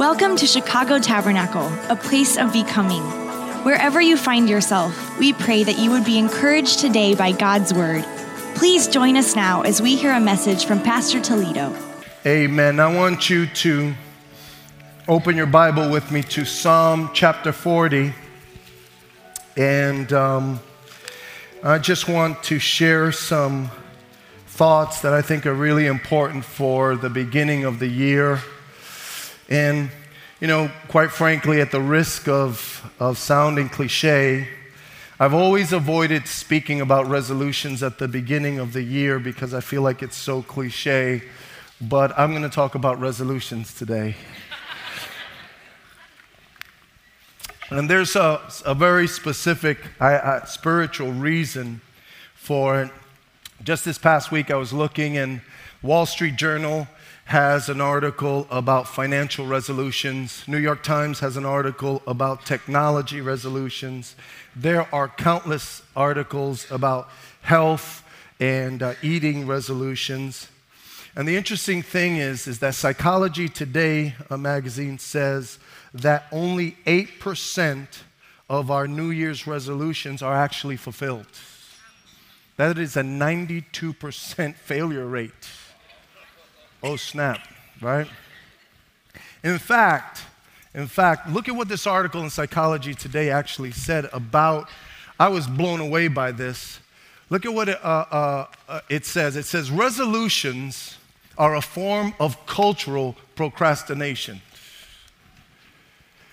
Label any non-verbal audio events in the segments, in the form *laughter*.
Welcome to Chicago Tabernacle, a place of becoming. Wherever you find yourself, we pray that you would be encouraged today by God's word. Please join us now as we hear a message from Pastor Toledo. Amen. I want you to open your Bible with me to Psalm chapter 40. And um, I just want to share some thoughts that I think are really important for the beginning of the year. And, you know, quite frankly, at the risk of, of sounding cliche, I've always avoided speaking about resolutions at the beginning of the year because I feel like it's so cliche. But I'm going to talk about resolutions today. *laughs* and there's a, a very specific spiritual reason for it. Just this past week, I was looking, in Wall Street Journal has an article about financial resolutions. New York Times has an article about technology resolutions. There are countless articles about health and uh, eating resolutions. And the interesting thing is, is that Psychology Today, a magazine, says that only 8% of our New Year's resolutions are actually fulfilled. That is a 92% failure rate. Oh, snap, right? In fact, in fact, look at what this article in Psychology Today actually said about. I was blown away by this. Look at what it, uh, uh, uh, it says. It says resolutions are a form of cultural procrastination.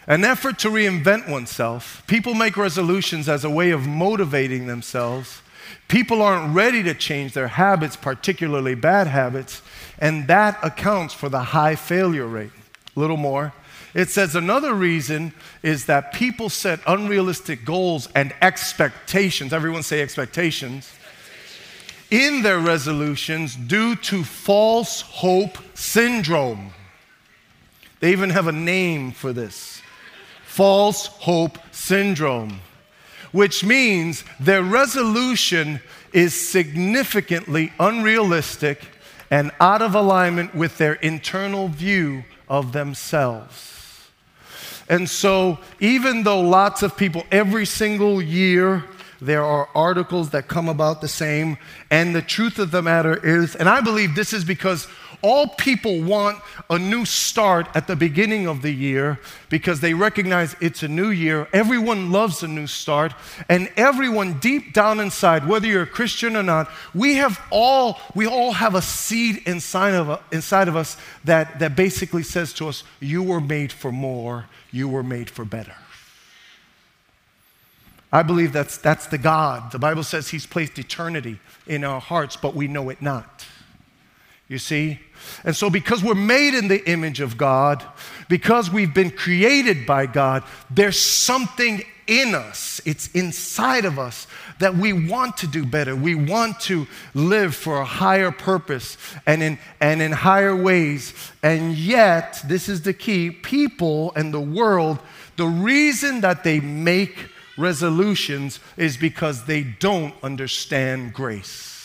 An effort to reinvent oneself. People make resolutions as a way of motivating themselves. People aren't ready to change their habits, particularly bad habits, and that accounts for the high failure rate. A little more. It says another reason is that people set unrealistic goals and expectations. Everyone say expectations. In their resolutions due to false hope syndrome. They even have a name for this false hope syndrome, which means their resolution is significantly unrealistic and out of alignment with their internal view of themselves. And so, even though lots of people every single year, there are articles that come about the same, and the truth of the matter is, and I believe this is because all people want a new start at the beginning of the year because they recognize it's a new year. Everyone loves a new start. And everyone deep down inside, whether you're a Christian or not, we have all, we all have a seed inside of, inside of us that, that basically says to us, You were made for more, you were made for better. I believe that's, that's the God. The Bible says He's placed eternity in our hearts, but we know it not. You see? And so, because we're made in the image of God, because we've been created by God, there's something in us, it's inside of us that we want to do better. We want to live for a higher purpose and in, and in higher ways. And yet, this is the key people and the world, the reason that they make resolutions is because they don't understand grace.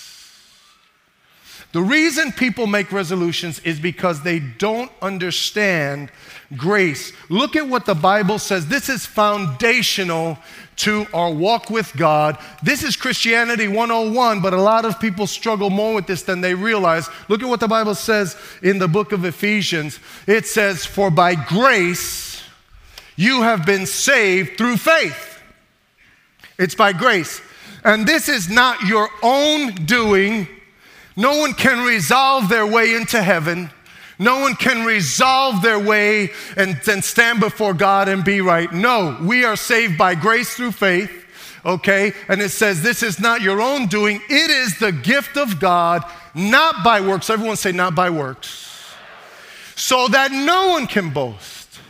The reason people make resolutions is because they don't understand grace. Look at what the Bible says. This is foundational to our walk with God. This is Christianity 101, but a lot of people struggle more with this than they realize. Look at what the Bible says in the book of Ephesians. It says, For by grace you have been saved through faith. It's by grace. And this is not your own doing no one can resolve their way into heaven. No one can resolve their way and then stand before God and be right. No, we are saved by grace through faith, okay? And it says, This is not your own doing, it is the gift of God, not by works. Everyone say, Not by works. So that no one can boast.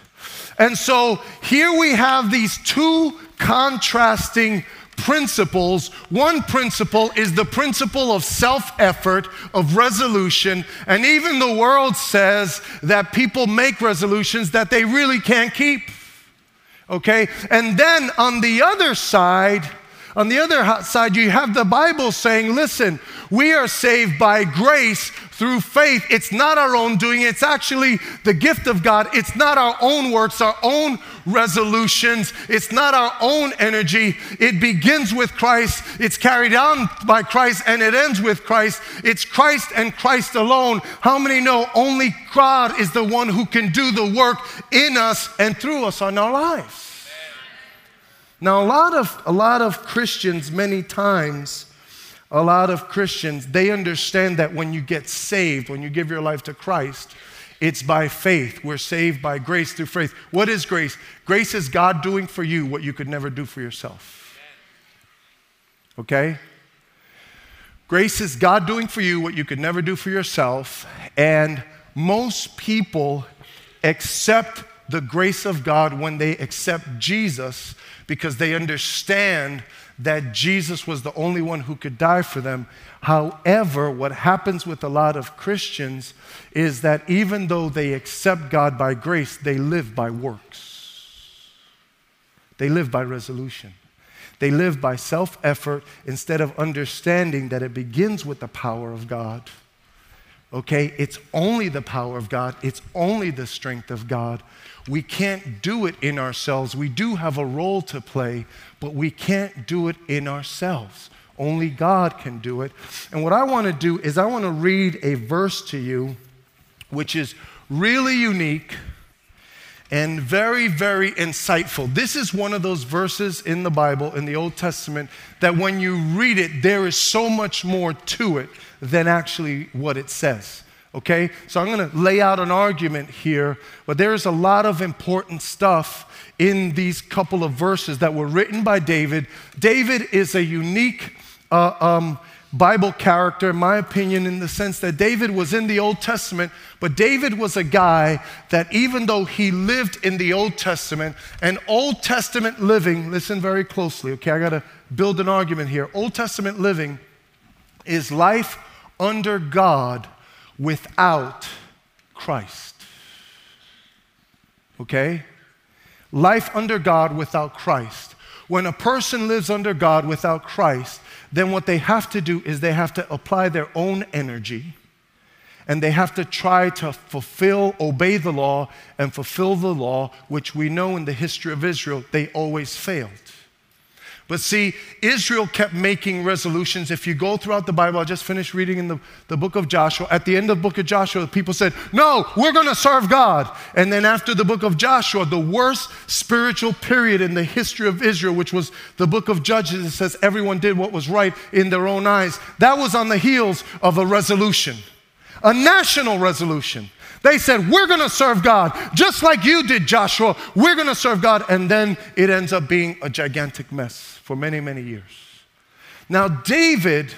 And so here we have these two contrasting principles. One principle is the principle of self effort, of resolution. And even the world says that people make resolutions that they really can't keep. Okay? And then on the other side On the other side, you have the Bible saying, listen, we are saved by grace through faith. It's not our own doing, it's actually the gift of God. It's not our own works, our own resolutions. It's not our own energy. It begins with Christ, it's carried on by Christ, and it ends with Christ. It's Christ and Christ alone. How many know only God is the one who can do the work in us and through us on our lives? Now, a lot of, a lot of Christians, many times, a lot of Christians, they understand that when you get saved, when you give your life to Christ, it's by faith. We're saved by grace through faith. What is grace? Grace is God doing for you what you could never do for yourself. Okay? Grace is God doing for you what you could never do for yourself. And most people accept the grace of God when they accept Jesus because they understand that Jesus was the only one who could die for them. However, what happens with a lot of Christians is that even though they accept God by grace, they live by works. They live by resolution. They live by self effort instead of understanding that it begins with the power of God. Okay? It's only the power of God, it's only the strength of God. We can't do it in ourselves. We do have a role to play, but we can't do it in ourselves. Only God can do it. And what I want to do is I want to read a verse to you which is really unique and very, very insightful. This is one of those verses in the Bible, in the Old Testament, that when you read it, there is so much more to it than actually what it says. Okay? So I'm going to lay out an argument here, but there's a lot of important stuff in these couple of verses that were written by David. David is a unique uh, um, Bible character, in my opinion, in the sense that David was in the Old Testament, but David was a guy that even though he lived in the Old Testament, and Old Testament living, listen very closely, okay? I got to build an argument here. Old Testament living is life under God without Christ. Okay? Life under God without Christ. When a person lives under God without Christ, then what they have to do is they have to apply their own energy and they have to try to fulfill, obey the law, and fulfill the law, which we know in the history of Israel, they always failed. But see, Israel kept making resolutions. If you go throughout the Bible, I just finished reading in the, the book of Joshua. At the end of the book of Joshua, people said, No, we're going to serve God. And then after the book of Joshua, the worst spiritual period in the history of Israel, which was the book of Judges, it says everyone did what was right in their own eyes. That was on the heels of a resolution, a national resolution. They said, We're going to serve God, just like you did, Joshua. We're going to serve God. And then it ends up being a gigantic mess for many, many years. Now, David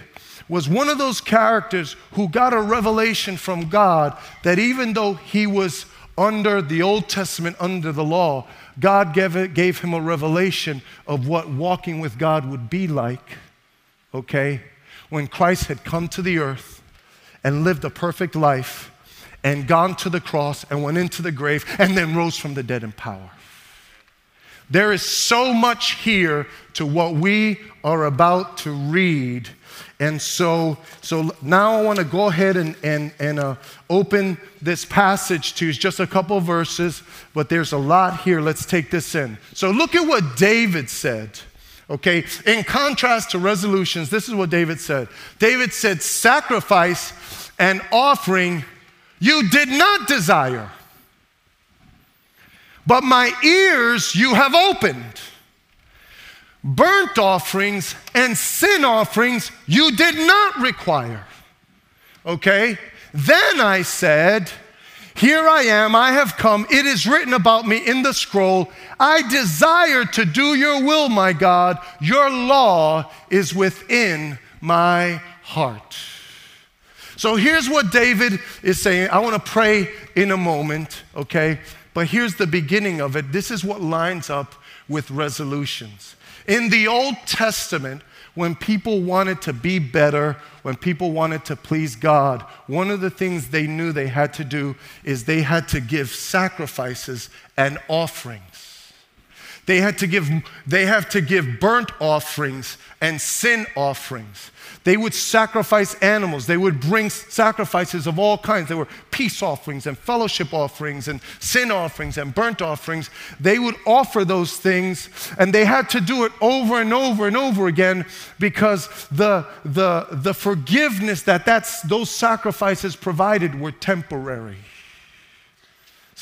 was one of those characters who got a revelation from God that even though he was under the Old Testament, under the law, God gave, it, gave him a revelation of what walking with God would be like, okay, when Christ had come to the earth and lived a perfect life and gone to the cross and went into the grave and then rose from the dead in power. There is so much here to what we are about to read. And so, so now I want to go ahead and, and, and uh, open this passage to just a couple verses, but there's a lot here. Let's take this in. So look at what David said. Okay, in contrast to resolutions, this is what David said. David said, Sacrifice and offering you did not desire but my ears you have opened. Burnt offerings and sin offerings you did not require. Okay? Then I said, Here I am, I have come. It is written about me in the scroll. I desire to do your will, my God. Your law is within my heart. So here's what David is saying. I want to pray in a moment, okay? But here's the beginning of it. This is what lines up with resolutions. In the Old Testament, when people wanted to be better, when people wanted to please God, one of the things they knew they had to do is they had to give sacrifices and offerings. They had to give, they have to give burnt offerings and sin offerings. They would sacrifice animals. They would bring sacrifices of all kinds. There were peace offerings and fellowship offerings and sin offerings and burnt offerings. They would offer those things, and they had to do it over and over and over again because the, the, the forgiveness that that's, those sacrifices provided were temporary.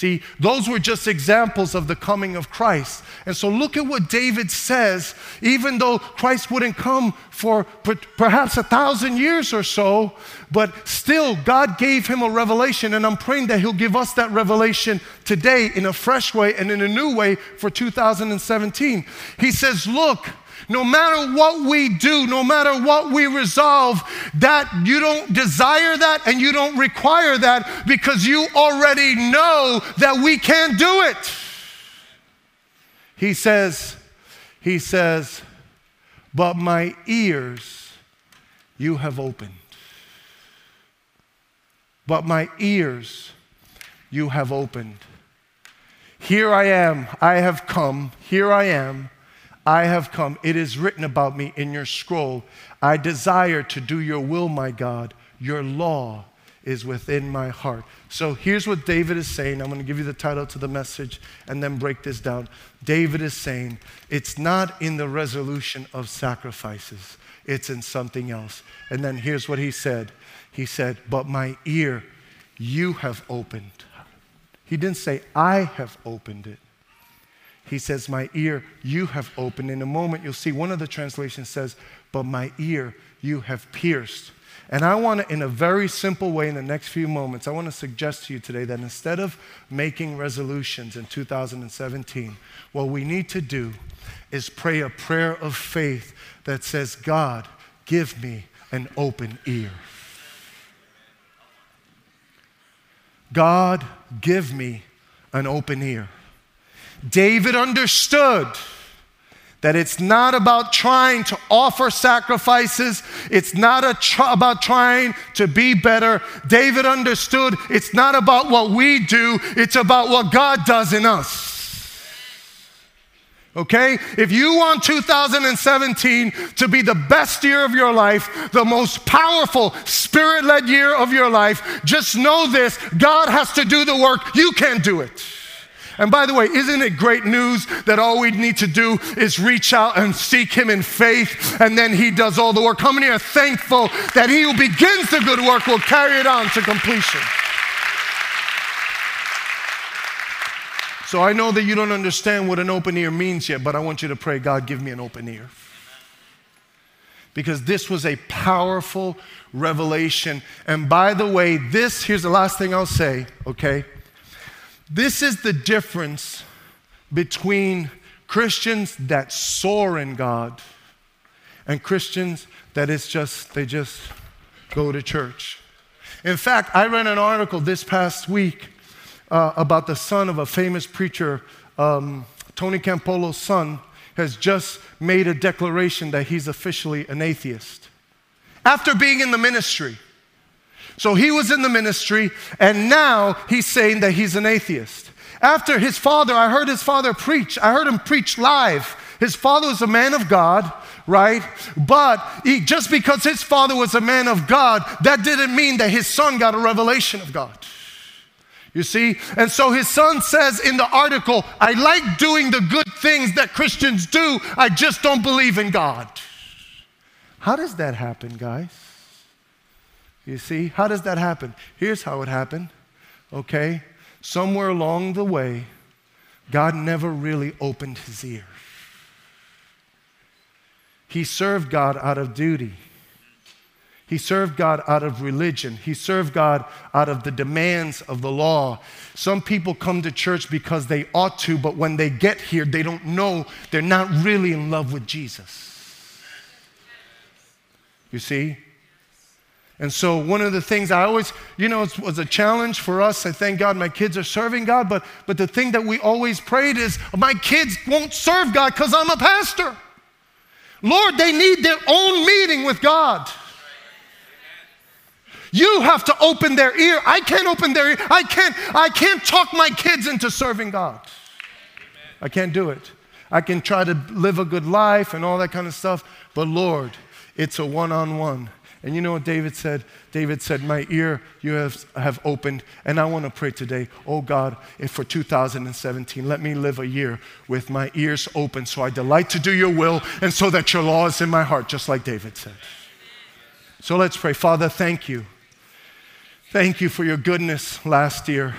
See, those were just examples of the coming of Christ. And so look at what David says, even though Christ wouldn't come for perhaps a thousand years or so, but still God gave him a revelation. And I'm praying that he'll give us that revelation today in a fresh way and in a new way for 2017. He says, Look, no matter what we do, no matter what we resolve, that you don't desire that and you don't require that because you already know that we can't do it. He says, he says, but my ears you have opened. But my ears you have opened. Here I am, I have come, here I am. I have come. It is written about me in your scroll. I desire to do your will, my God. Your law is within my heart. So here's what David is saying. I'm going to give you the title to the message and then break this down. David is saying, it's not in the resolution of sacrifices, it's in something else. And then here's what he said He said, But my ear you have opened. He didn't say, I have opened it. He says, My ear you have opened. In a moment, you'll see one of the translations says, But my ear you have pierced. And I want to, in a very simple way, in the next few moments, I want to suggest to you today that instead of making resolutions in 2017, what we need to do is pray a prayer of faith that says, God, give me an open ear. God, give me an open ear. David understood that it's not about trying to offer sacrifices. It's not tr- about trying to be better. David understood it's not about what we do, it's about what God does in us. Okay? If you want 2017 to be the best year of your life, the most powerful spirit led year of your life, just know this God has to do the work. You can't do it. And by the way, isn't it great news that all we need to do is reach out and seek Him in faith, and then He does all the work? How many are thankful that He who begins the good work will carry it on to completion? So I know that you don't understand what an open ear means yet, but I want you to pray, God, give me an open ear. Because this was a powerful revelation. And by the way, this, here's the last thing I'll say, okay? This is the difference between Christians that soar in God and Christians that it's just, they just go to church. In fact, I read an article this past week uh, about the son of a famous preacher, um, Tony Campolo's son, has just made a declaration that he's officially an atheist. After being in the ministry, so he was in the ministry, and now he's saying that he's an atheist. After his father, I heard his father preach. I heard him preach live. His father was a man of God, right? But he, just because his father was a man of God, that didn't mean that his son got a revelation of God. You see? And so his son says in the article, I like doing the good things that Christians do, I just don't believe in God. How does that happen, guys? You see, how does that happen? Here's how it happened, okay? Somewhere along the way, God never really opened his ear. He served God out of duty. He served God out of religion. He served God out of the demands of the law. Some people come to church because they ought to, but when they get here, they don't know they're not really in love with Jesus. You see? And so, one of the things I always, you know, it was a challenge for us. I thank God my kids are serving God, but, but the thing that we always prayed is my kids won't serve God because I'm a pastor. Lord, they need their own meeting with God. You have to open their ear. I can't open their ear. I can't, I can't talk my kids into serving God. I can't do it. I can try to live a good life and all that kind of stuff. But Lord, it's a one on one. And you know what David said? David said, My ear you have, have opened. And I want to pray today, oh God, if for 2017, let me live a year with my ears open so I delight to do your will and so that your law is in my heart, just like David said. So let's pray. Father, thank you. Thank you for your goodness last year.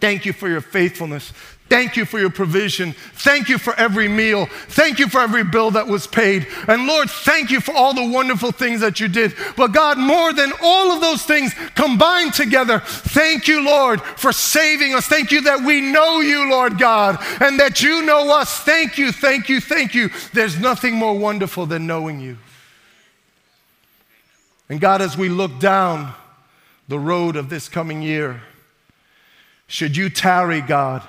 Thank you for your faithfulness. Thank you for your provision. Thank you for every meal. Thank you for every bill that was paid. And Lord, thank you for all the wonderful things that you did. But God, more than all of those things combined together, thank you, Lord, for saving us. Thank you that we know you, Lord God, and that you know us. Thank you, thank you, thank you. There's nothing more wonderful than knowing you. And God, as we look down the road of this coming year, should you tarry, God,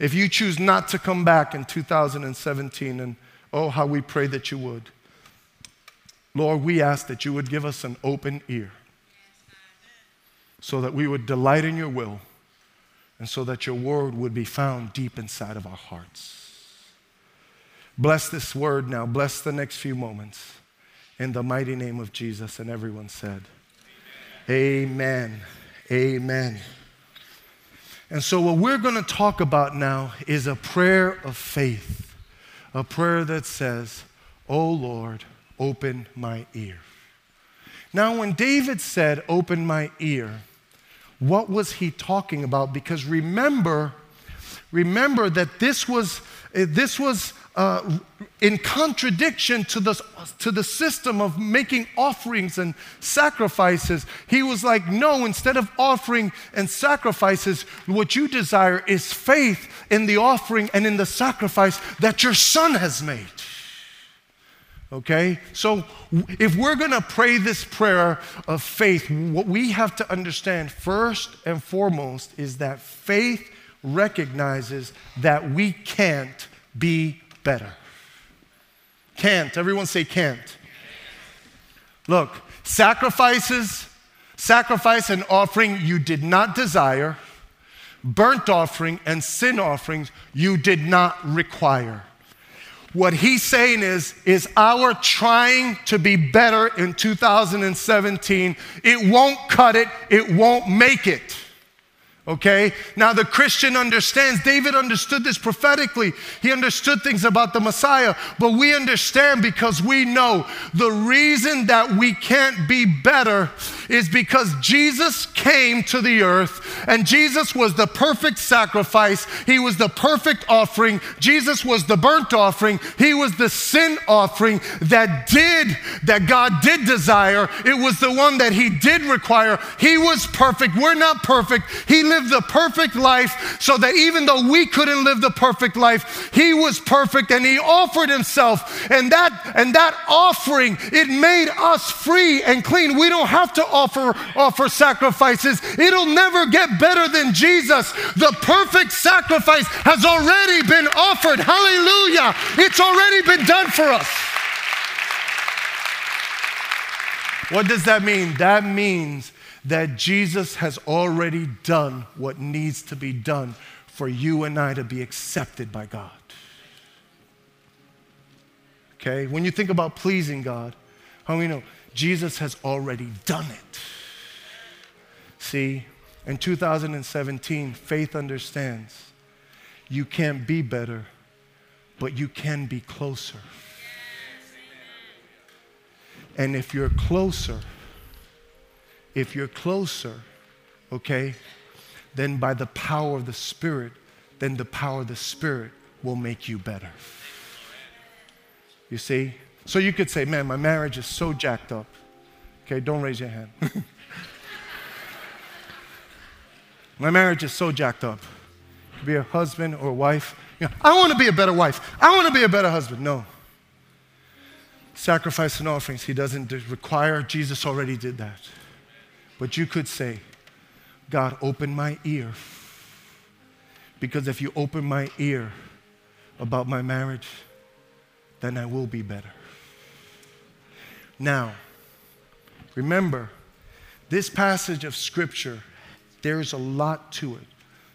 if you choose not to come back in 2017, and oh, how we pray that you would, Lord, we ask that you would give us an open ear so that we would delight in your will and so that your word would be found deep inside of our hearts. Bless this word now. Bless the next few moments. In the mighty name of Jesus. And everyone said, Amen. Amen. Amen. And so, what we're going to talk about now is a prayer of faith, a prayer that says, Oh Lord, open my ear. Now, when David said, Open my ear, what was he talking about? Because remember, remember that this was, this was uh, in contradiction to the, to the system of making offerings and sacrifices. He was like, No, instead of offering and sacrifices, what you desire is faith in the offering and in the sacrifice that your son has made. Okay? So, if we're going to pray this prayer of faith, what we have to understand first and foremost is that faith recognizes that we can't be better. Can't. Everyone say can't. Look, sacrifices, sacrifice and offering you did not desire, burnt offering and sin offerings you did not require. What he's saying is, is our trying to be better in 2017, it won't cut it, it won't make it. Okay? Now, the Christian understands, David understood this prophetically. He understood things about the Messiah, but we understand because we know the reason that we can't be better is because Jesus came to the earth and Jesus was the perfect sacrifice. He was the perfect offering. Jesus was the burnt offering. He was the sin offering that did, that God did desire. It was the one that He did require. He was perfect. We're not perfect. He lived the perfect life so that even though we couldn't live the perfect life, He was perfect and He offered Himself. And that, and that offering, it made us free and clean. We don't have to offer, offer sacrifices. It'll never get better than Jesus. The perfect sacrifice has already been offered. Hallelujah. It's already been done for us. What does that mean? That means that Jesus has already done what needs to be done for you and I to be accepted by God. Okay? When you think about pleasing God, how many know Jesus has already done it? See, in 2017, faith understands you can't be better, but you can be closer. And if you're closer, if you're closer, okay, then by the power of the Spirit, then the power of the Spirit will make you better. You see? So you could say, man, my marriage is so jacked up. Okay, don't raise your hand. *laughs* my marriage is so jacked up. Be a husband or a wife. You know, I want to be a better wife. I want to be a better husband. No. Sacrifice and offerings, he doesn't require. Jesus already did that. But you could say, God, open my ear. Because if you open my ear about my marriage, then I will be better. Now, remember, this passage of Scripture, there's a lot to it.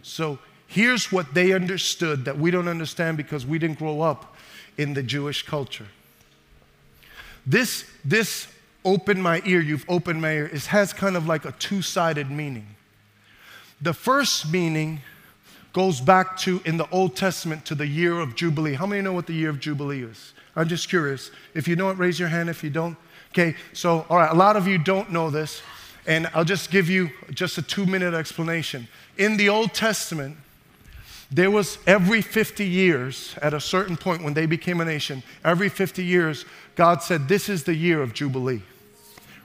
So Here's what they understood that we don't understand because we didn't grow up in the Jewish culture. This, this open my ear, you've opened my ear, it has kind of like a two sided meaning. The first meaning goes back to in the Old Testament to the year of Jubilee. How many know what the year of Jubilee is? I'm just curious. If you know it, raise your hand. If you don't, okay. So, all right, a lot of you don't know this, and I'll just give you just a two minute explanation. In the Old Testament, there was every 50 years, at a certain point when they became a nation, every 50 years, God said, This is the year of Jubilee.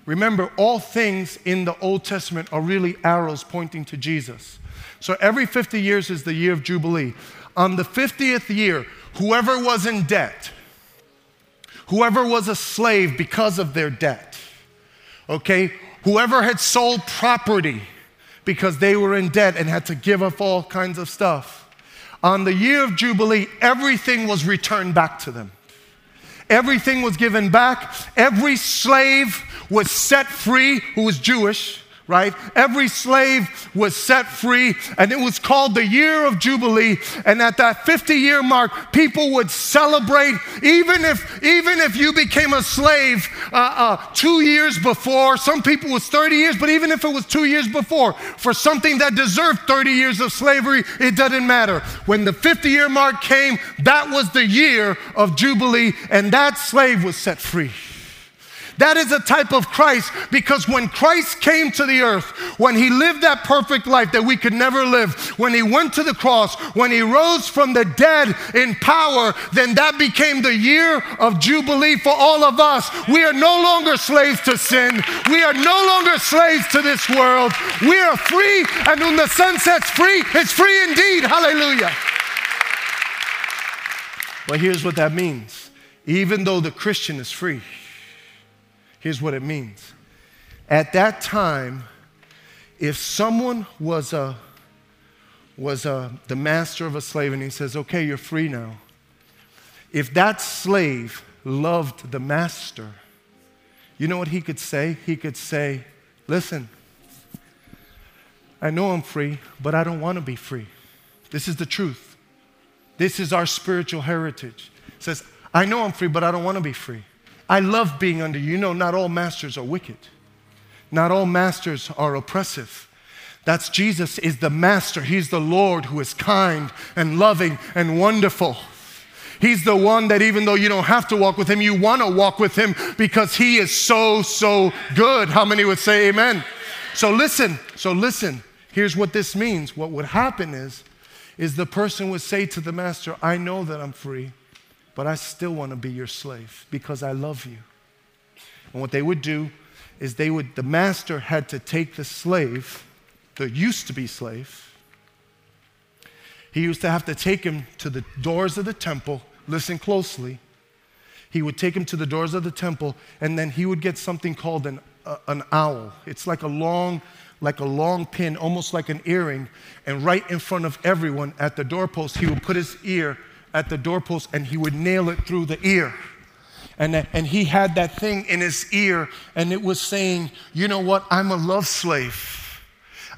Remember, all things in the Old Testament are really arrows pointing to Jesus. So every 50 years is the year of Jubilee. On the 50th year, whoever was in debt, whoever was a slave because of their debt, okay, whoever had sold property because they were in debt and had to give up all kinds of stuff, on the year of Jubilee, everything was returned back to them. Everything was given back. Every slave was set free who was Jewish right? Every slave was set free, and it was called the year of Jubilee. And at that 50 year mark, people would celebrate, even if, even if you became a slave uh, uh, two years before. Some people was 30 years, but even if it was two years before, for something that deserved 30 years of slavery, it doesn't matter. When the 50 year mark came, that was the year of Jubilee, and that slave was set free. That is a type of Christ because when Christ came to the earth, when he lived that perfect life that we could never live, when he went to the cross, when he rose from the dead in power, then that became the year of Jubilee for all of us. We are no longer slaves to sin. We are no longer slaves to this world. We are free, and when the son sets free, it's free indeed. Hallelujah. But here's what that means even though the Christian is free, Here's what it means. At that time, if someone was a was a, the master of a slave and he says, Okay, you're free now. If that slave loved the master, you know what he could say? He could say, Listen, I know I'm free, but I don't want to be free. This is the truth. This is our spiritual heritage. It says, I know I'm free, but I don't want to be free. I love being under you. You know, not all masters are wicked, not all masters are oppressive. That's Jesus is the master. He's the Lord who is kind and loving and wonderful. He's the one that even though you don't have to walk with him, you want to walk with him because he is so, so good. How many would say amen? So listen, so listen. Here's what this means. What would happen is, is the person would say to the master, I know that I'm free but I still want to be your slave because I love you. And what they would do is they would, the master had to take the slave, the used to be slave, he used to have to take him to the doors of the temple. Listen closely. He would take him to the doors of the temple, and then he would get something called an, uh, an awl. It's like a long, like a long pin, almost like an earring. And right in front of everyone at the doorpost, he would put his ear at the doorpost and he would nail it through the ear. And, and he had that thing in his ear and it was saying, You know what? I'm a love slave.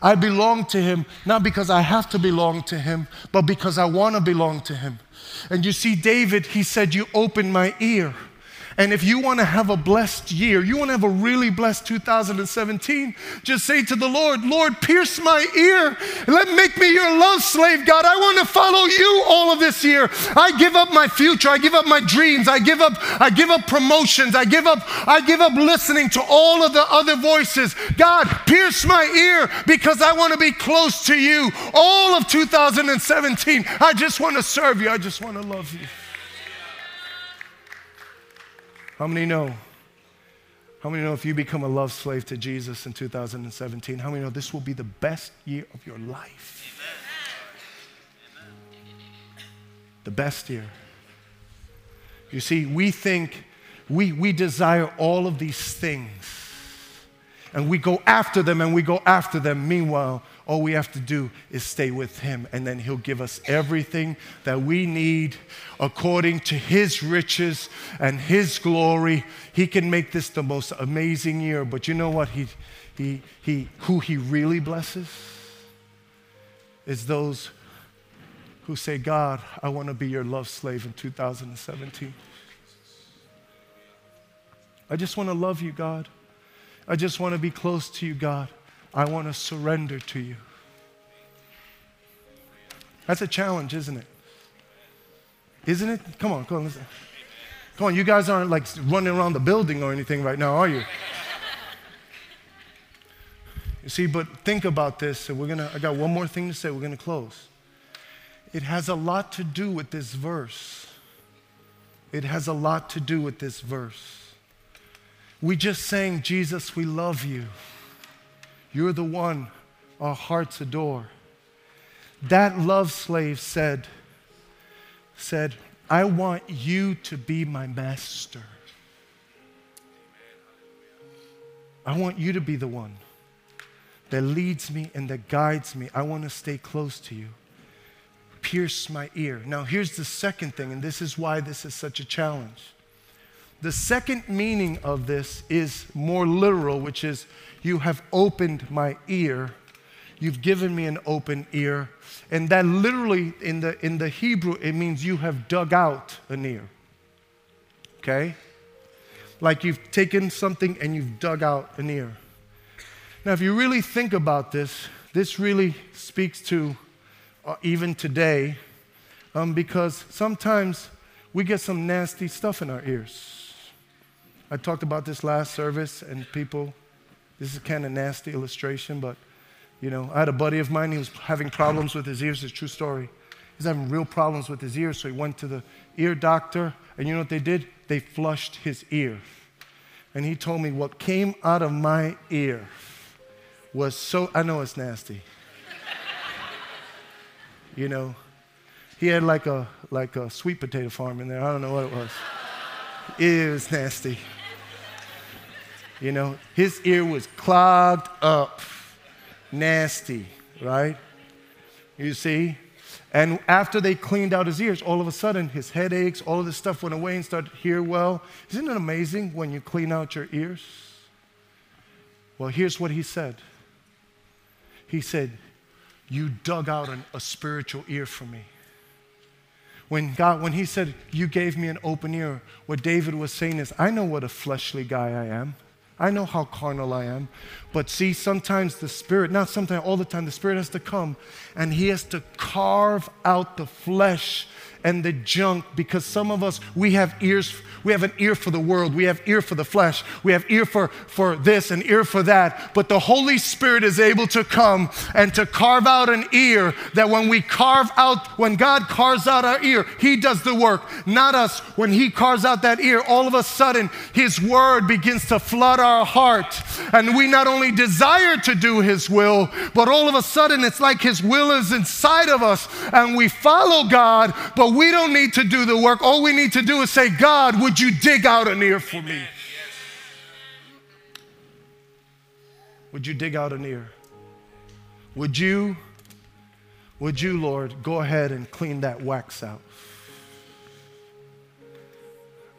I belong to him, not because I have to belong to him, but because I want to belong to him. And you see, David, he said, You open my ear. And if you want to have a blessed year, you want to have a really blessed 2017, just say to the Lord, Lord, pierce my ear. Let make me your love slave, God. I want to follow you all of this year. I give up my future. I give up my dreams. I give up, I give up promotions. I give up, I give up listening to all of the other voices. God, pierce my ear because I want to be close to you all of 2017. I just want to serve you. I just want to love you. How many know? How many know if you become a love slave to Jesus in 2017, how many know this will be the best year of your life? Amen. The best year. You see, we think, we, we desire all of these things and we go after them and we go after them. Meanwhile, all we have to do is stay with Him, and then He'll give us everything that we need according to His riches and His glory. He can make this the most amazing year. But you know what? He, he, he, who He really blesses is those who say, God, I want to be your love slave in 2017. I just want to love you, God. I just want to be close to you, God. I want to surrender to you. That's a challenge, isn't it? Isn't it? Come on, come on, listen. Come on, you guys aren't like running around the building or anything right now, are you? You see, but think about this, we're gonna, I got one more thing to say, we're gonna close. It has a lot to do with this verse. It has a lot to do with this verse. We just sang, Jesus, we love you. You're the one our hearts adore. That love slave said, said, I want you to be my master. I want you to be the one that leads me and that guides me. I want to stay close to you. Pierce my ear. Now, here's the second thing, and this is why this is such a challenge. The second meaning of this is more literal, which is, You have opened my ear. You've given me an open ear. And that literally, in the, in the Hebrew, it means you have dug out an ear. Okay? Like you've taken something and you've dug out an ear. Now, if you really think about this, this really speaks to uh, even today, um, because sometimes we get some nasty stuff in our ears. I talked about this last service, and people, this is kind of nasty illustration, but you know, I had a buddy of mine, he was having problems with his ears, it's a true story. He's having real problems with his ears, so he went to the ear doctor, and you know what they did? They flushed his ear. And he told me what came out of my ear was so, I know it's nasty. *laughs* you know, he had like a, like a sweet potato farm in there. I don't know what it was. It was nasty. You know, his ear was clogged up, nasty, right? You see? And after they cleaned out his ears, all of a sudden his headaches, all of this stuff went away and started to hear well. Isn't it amazing when you clean out your ears? Well, here's what he said. He said, You dug out an, a spiritual ear for me. When God, when he said, You gave me an open ear, what David was saying is, I know what a fleshly guy I am. I know how carnal I am. But see, sometimes the Spirit, not sometimes, all the time, the Spirit has to come and He has to carve out the flesh and the junk because some of us, we have ears, we have an ear for the world, we have ear for the flesh, we have ear for, for this and ear for that. But the Holy Spirit is able to come and to carve out an ear that when we carve out, when God carves out our ear, He does the work, not us. When He carves out that ear, all of a sudden His word begins to flood our heart. And we not only desire to do His will, but all of a sudden it's like His will is inside of us and we follow God, but we don't need to do the work. All we need to do is say, God, would you dig out an ear for me? Would you dig out an ear? Would you, would you, Lord, go ahead and clean that wax out?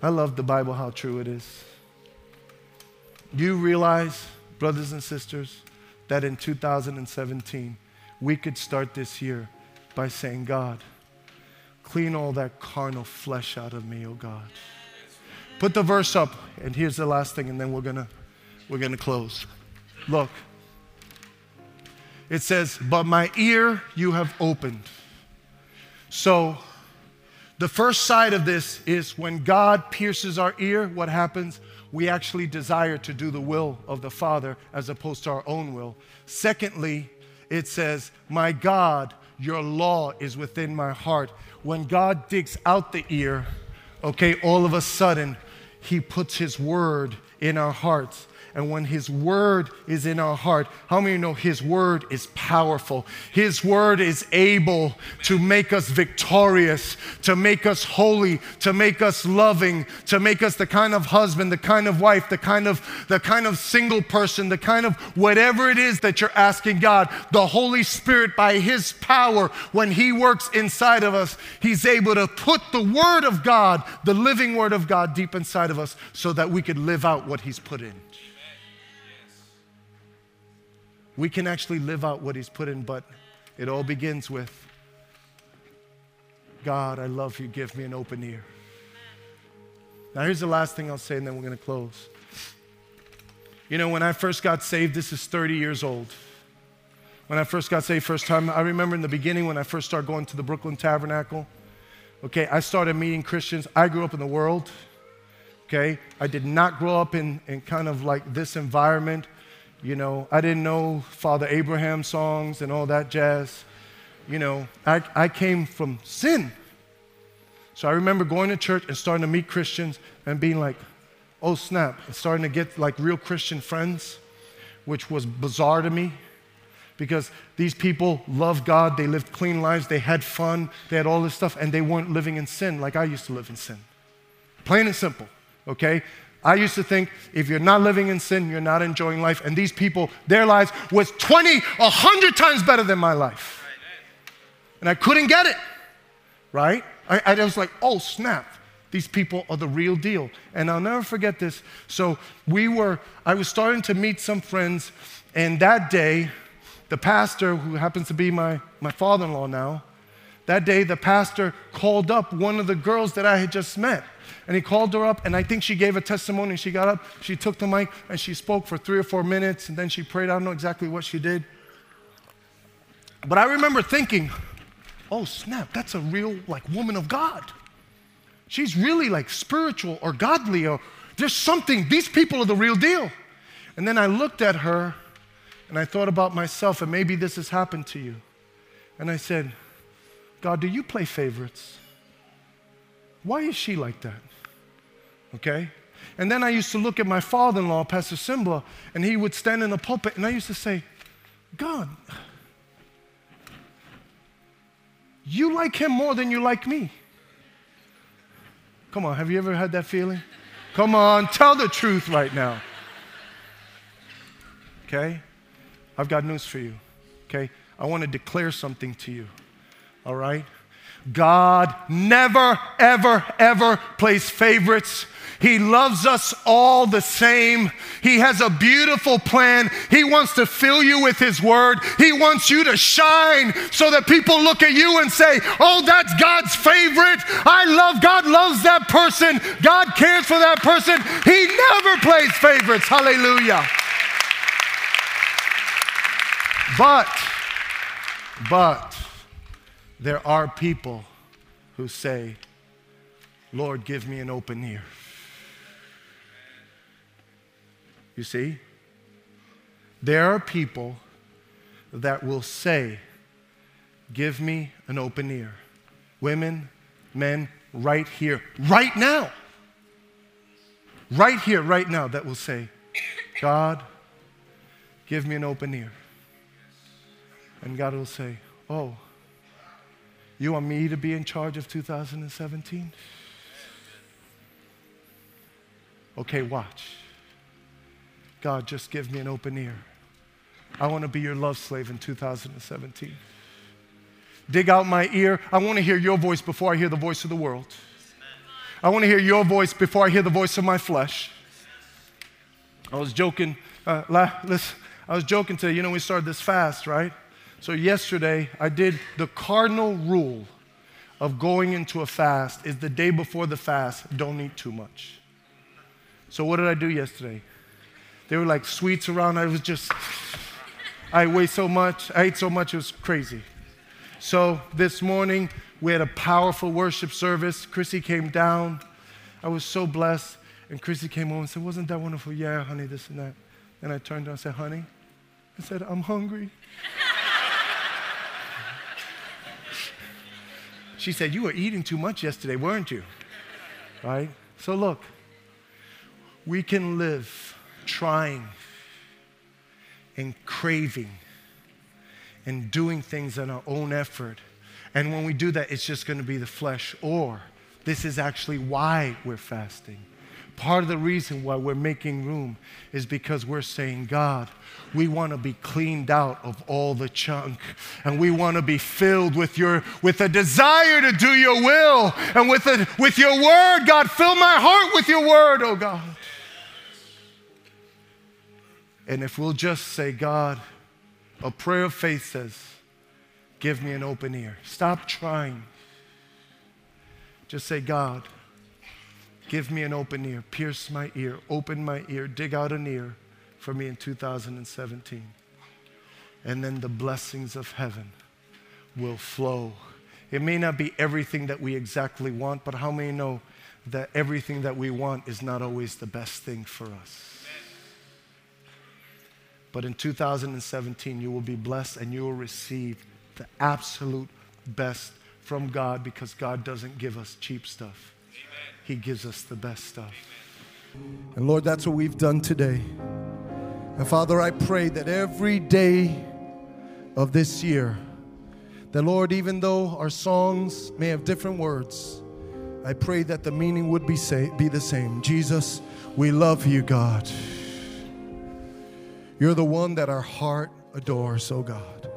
I love the Bible, how true it is. You realize, brothers and sisters, that in 2017, we could start this year by saying, God, Clean all that carnal flesh out of me, oh God. Put the verse up, and here's the last thing, and then we're gonna we're gonna close. Look. It says, But my ear you have opened. So the first side of this is when God pierces our ear, what happens? We actually desire to do the will of the Father as opposed to our own will. Secondly, it says, My God, your law is within my heart when God digs out the ear, okay, all of a sudden, He puts His word in our hearts. And when His Word is in our heart, how many know His Word is powerful? His Word is able to make us victorious, to make us holy, to make us loving, to make us the kind of husband, the kind of wife, the kind of, the kind of single person, the kind of whatever it is that you're asking God. The Holy Spirit, by His power, when He works inside of us, He's able to put the Word of God, the living Word of God, deep inside of us so that we could live out what He's put in. We can actually live out what He's put in, but it all begins with God, I love you. Give me an open ear. Now, here's the last thing I'll say, and then we're going to close. You know, when I first got saved, this is 30 years old. When I first got saved, first time, I remember in the beginning when I first started going to the Brooklyn Tabernacle. Okay, I started meeting Christians. I grew up in the world. Okay, I did not grow up in, in kind of like this environment. You know, I didn't know Father Abraham songs and all that jazz. You know, I, I came from sin. So I remember going to church and starting to meet Christians and being like, oh snap, and starting to get like real Christian friends, which was bizarre to me because these people loved God, they lived clean lives, they had fun, they had all this stuff, and they weren't living in sin like I used to live in sin. Plain and simple, okay? I used to think if you're not living in sin, you're not enjoying life. And these people, their lives was 20, 100 times better than my life. And I couldn't get it, right? I, I was like, oh, snap. These people are the real deal. And I'll never forget this. So we were, I was starting to meet some friends, and that day, the pastor, who happens to be my, my father in law now, that day the pastor called up one of the girls that I had just met. And he called her up, and I think she gave a testimony. She got up, she took the mic, and she spoke for three or four minutes, and then she prayed. I don't know exactly what she did. But I remember thinking, oh snap, that's a real like woman of God. She's really like spiritual or godly, or there's something, these people are the real deal. And then I looked at her and I thought about myself, and maybe this has happened to you. And I said, God, do you play favorites? Why is she like that? Okay? And then I used to look at my father in law, Pastor Simba, and he would stand in the pulpit, and I used to say, God, you like him more than you like me. Come on, have you ever had that feeling? Come on, tell the truth right now. Okay? I've got news for you. Okay? I want to declare something to you. All right? God never, ever, ever plays favorites. He loves us all the same. He has a beautiful plan. He wants to fill you with His word. He wants you to shine so that people look at you and say, Oh, that's God's favorite. I love, God loves that person. God cares for that person. He never plays favorites. Hallelujah. But, but, there are people who say, Lord, give me an open ear. You see? There are people that will say, Give me an open ear. Women, men, right here, right now. Right here, right now, that will say, God, give me an open ear. And God will say, Oh, you want me to be in charge of 2017? Okay, watch. God, just give me an open ear. I want to be your love slave in 2017. Dig out my ear. I want to hear your voice before I hear the voice of the world. I want to hear your voice before I hear the voice of my flesh. I was joking. Uh, listen, I was joking today. You know, we started this fast, right? So, yesterday, I did the cardinal rule of going into a fast is the day before the fast, don't eat too much. So, what did I do yesterday? There were like sweets around. I was just, I weighed so much. I ate so much, it was crazy. So this morning, we had a powerful worship service. Chrissy came down. I was so blessed. And Chrissy came home and said, Wasn't that wonderful? Yeah, honey, this and that. And I turned to her and said, Honey, I said, I'm hungry. *laughs* she said, You were eating too much yesterday, weren't you? Right? So look, we can live trying and craving and doing things on our own effort. And when we do that, it's just going to be the flesh. Or this is actually why we're fasting. Part of the reason why we're making room is because we're saying, God, we want to be cleaned out of all the chunk and we want to be filled with your with a desire to do your will and with a, with your word god fill my heart with your word oh god and if we'll just say, God, a prayer of faith says, give me an open ear. Stop trying. Just say, God, give me an open ear, pierce my ear, open my ear, dig out an ear for me in 2017. And then the blessings of heaven will flow. It may not be everything that we exactly want, but how many know that everything that we want is not always the best thing for us? But in 2017, you will be blessed and you will receive the absolute best from God because God doesn't give us cheap stuff. He gives us the best stuff. And Lord, that's what we've done today. And Father, I pray that every day of this year, that Lord, even though our songs may have different words, I pray that the meaning would be, be the same. Jesus, we love you, God. You're the one that our heart adores, oh God.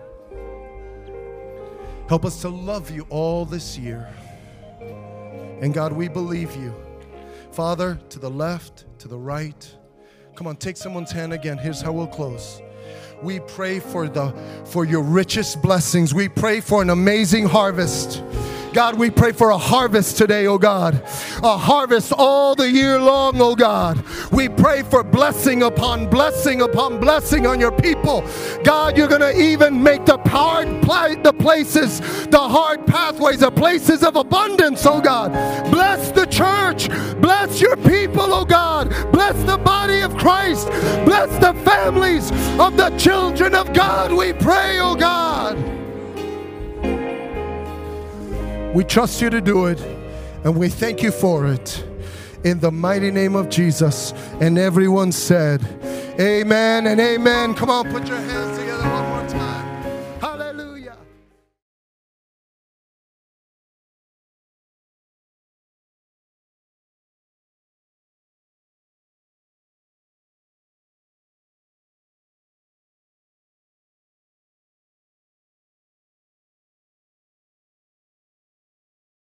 Help us to love you all this year. And God, we believe you. Father, to the left, to the right. Come on, take someone's hand again. Here's how we'll close. We pray for the for your richest blessings. We pray for an amazing harvest. God, we pray for a harvest today, oh God. A harvest all the year long, oh God. We pray for blessing upon blessing upon blessing on your people. God, you're going to even make the hard the places, the hard pathways, the places of abundance, oh God. Bless the church. Bless your people, oh God. Bless the body of Christ. Bless the families of the children of God. We pray, oh God. We trust you to do it, and we thank you for it. In the mighty name of Jesus. And everyone said, Amen and amen. Come on, put your hands together.